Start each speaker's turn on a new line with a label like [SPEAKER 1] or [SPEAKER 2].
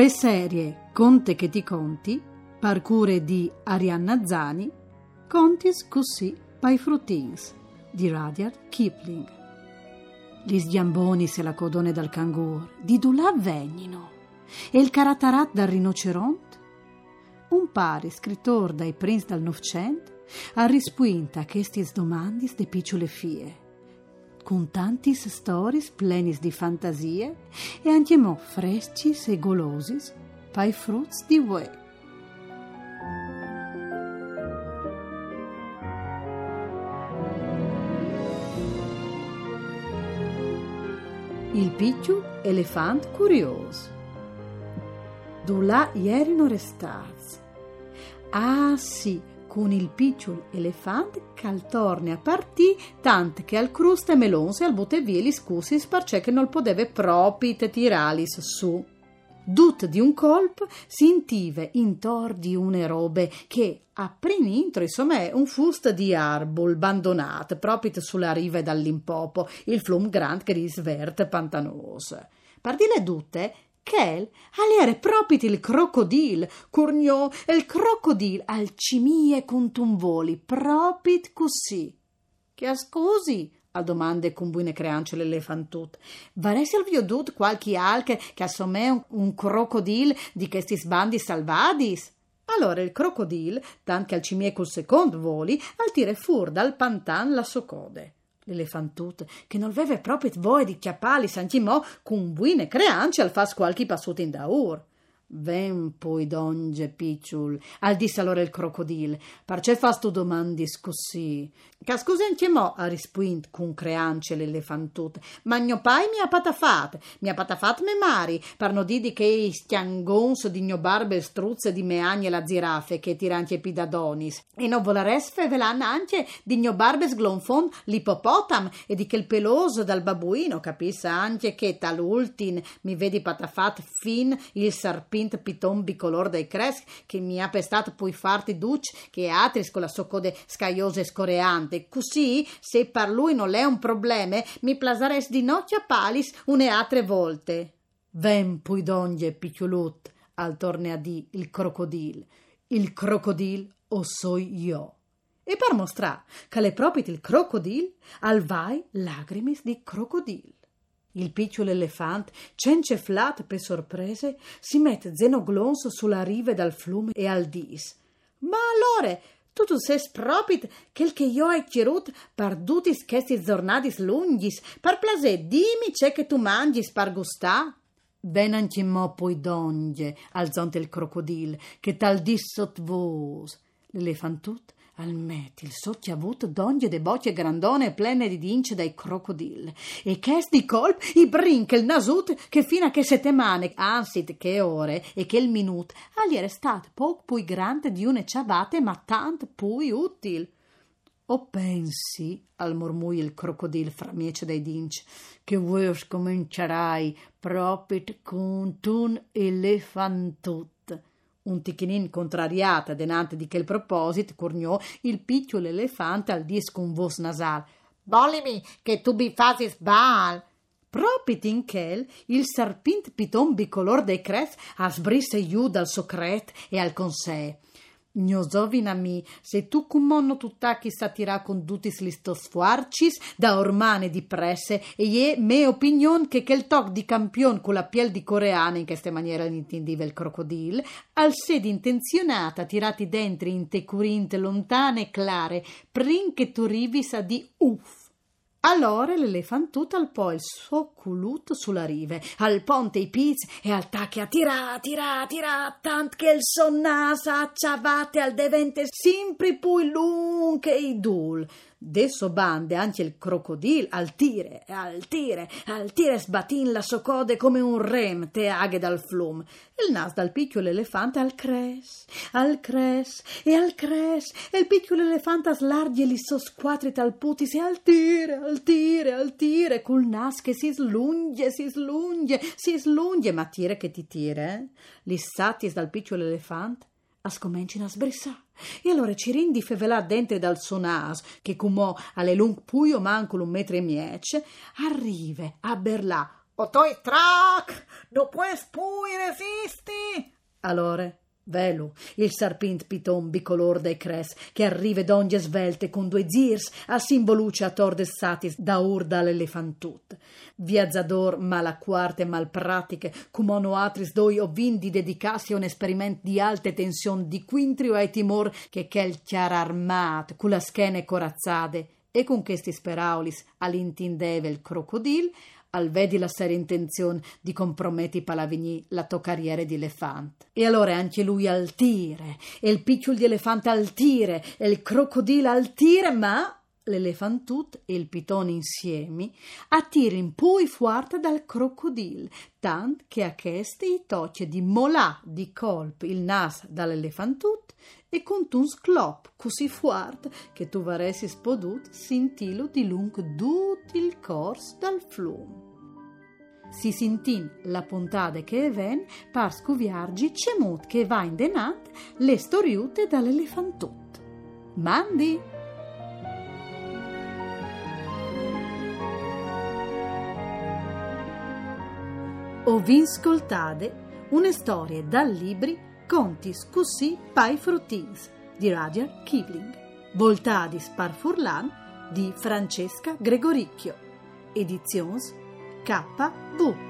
[SPEAKER 1] Per serie Conte che ti conti, parcure di Arianna Zani, contis così pai fruttins di Rudyard Kipling. Gli sgamboni se la codone dal cangur, di dulà vegnino, e il caratarat dal rinoceronte? Un pare scrittor dai prince dal Novecento ha rispunta queste domande de piccole fie con tanti stories plenis di fantasie e anche mo frescis e golosis pai fruits di ue. Il picciu elefant curioso. Dulà ierino restaz. Ah sì, con il picciol elefante cal torne a partì tant che al cruste melonse al botte via gli scusi sparce che non podeve proprio tiralis su. Dut di un colpo si intive intor di une robe che a intro insomma è un fust di arbol abbandonat proprio sulla riva dall'impopo il flum grand gris verde pantanoso. Pardile tutte Chel aliere propit il crocodil, curgnò il crocodil al cimie contumvoli, propit così. Che scusi? a domande con buine creance l'elefantut. Varesse al viodut qualche alche che assomè un, un crocodil di questi sbandi salvadis? Allora il crocodil, tant che al cimie col secondo voli, al tire fur dal pantan la socode l'elefantut, che non veve proprio voi di chiappali sanchimò con buine creanci al fas qualche passuto in daur. Ven poi donge picciul, al disse allora il crocodil, parce fasto domandi così. Ca scusa anche mo, ha rispuint con creance l'elefantut, ma mio pai mi ha patafat, mi ha patafat me mari, parno di che i stiangons di mio barbe struzze di meagne la zirafe che tiranti epidadonis, e non voleres fevelan anche di mio barbe sglonfon l'ipopotam e di il peloso dal babuino, capissa anche che tal'ultin mi vedi patafat fin il sarpino pint piton bicolor dei cres che mi ha pestato poi farti duc che atris con la sua code scaiosa scoreante. Così, se per lui non è un problema, mi plasares di notte a palis une altre volte. Ven poi donge picciulut, al torne a di il crocodil. Il crocodil o soi io. E per mostrare che le proprio il crocodil, al vai lacrimis di crocodil. Il piccolo elefante, cenceflat per sorprese, si mette zenoglonso sulla riva dal fiume e al dis. Ma allora, tu tu sei propit quel che io hai chirut par dutis questi giornadis lungis, par plasè, dimmi c'è che tu mangis par gustà. Ben anche mo poi donge, alzonte il crocodil, che tal dissot vos. L'elefantut Almet, il socchiavut d'onge de bocce grandone plene di dince dai crocodil. E che di colp i brinch il nasut che fino a che settimane, ansit che ore e che il minut, agli era stat poc pui grande di une ciabate ma tant pui util. O pensi, al mormui il crocodil fra miece dai dinci, che vuoi scomincerai proprio con un elefantut un ticchinin contrariata denante di quel proposito, corniò il piccolo elefante al dis con vos nasal. Bollimi che tu bi fasis bal. Propit in quel, il serpint piton bicolor dei cres asbrisse giù dal socret e al consè. Gnozovinami, se tu cumonno tuttaki satira condutis listos fuarcis, da ormane di presse, e je me opinion che quel toc di campion con la piel di coreana, in questa maniera intendiva il crocodil, al sed intenzionata tirati dentri in te curinte lontane e clare, prin che tu rivis a di uff. Allora l'elefantut alpò il suo culut sulla rive, al ponte i piz e al tacche a tirà, tirà, tirà, tant che il sonnasa acciavate al devente sempre più lung che i dul. Desso bande anche il crocodil al tire, al tire, al tire sbatin la socode come un rem te aghe dal flum. Il nas dal piccolo elefante al cres, al cres e al cres, e il piccolo elefante slarghi e li sosquatri tal putis e al tire, al tire, al tire, col nas che si slunge, si slunge, si slunge, ma tire che ti tire, eh? Li satis dal piccolo elefante ascomencino a sbrissà. E allora ci rendi fevelà dentro dal suo naso, che comò alle lung puio mancolo un metro e miece, arrive a berlà
[SPEAKER 2] Otoi trac, non puoi pui resisti.
[SPEAKER 1] Allora, Velu, il serpent piton bicolor dei cres, che arriva d'onde svelte con due zirs, a simboluce a tordes satis da urda all'elefantut. Viazzador malaquarte malpratiche, cum ono atris doi ovindi un esperiment di alte tensioni di quintrio ai timor che quel chiar armat, con la schene corazzade, e con questi speraulis all'intindeve il crocodil, al vedi la seria intenzione di comprometti Palavigny la tua carriera di elefante. E allora anche lui al tire, e il picciol di elefante al tire, e il crocodilo al tire, ma l'elefantut e il pitone insieme attirin poi fuerte dal crocodil, tant che a questi i tocce di molà di colp il nas dall'elefantut e con un sclop così fuerte che tu varessi spodut sintilo di lung tut il cors dal flum. Si sintin la puntade che ven par scuviargi cemut che va in denat le storiute dall'elefantut. Mandi! O vi ascoltate una storia dal libri Conti scussi pai fruttins di Roger Kipling, Voltadis par Furlan di Francesca Gregoricchio, Editions KV.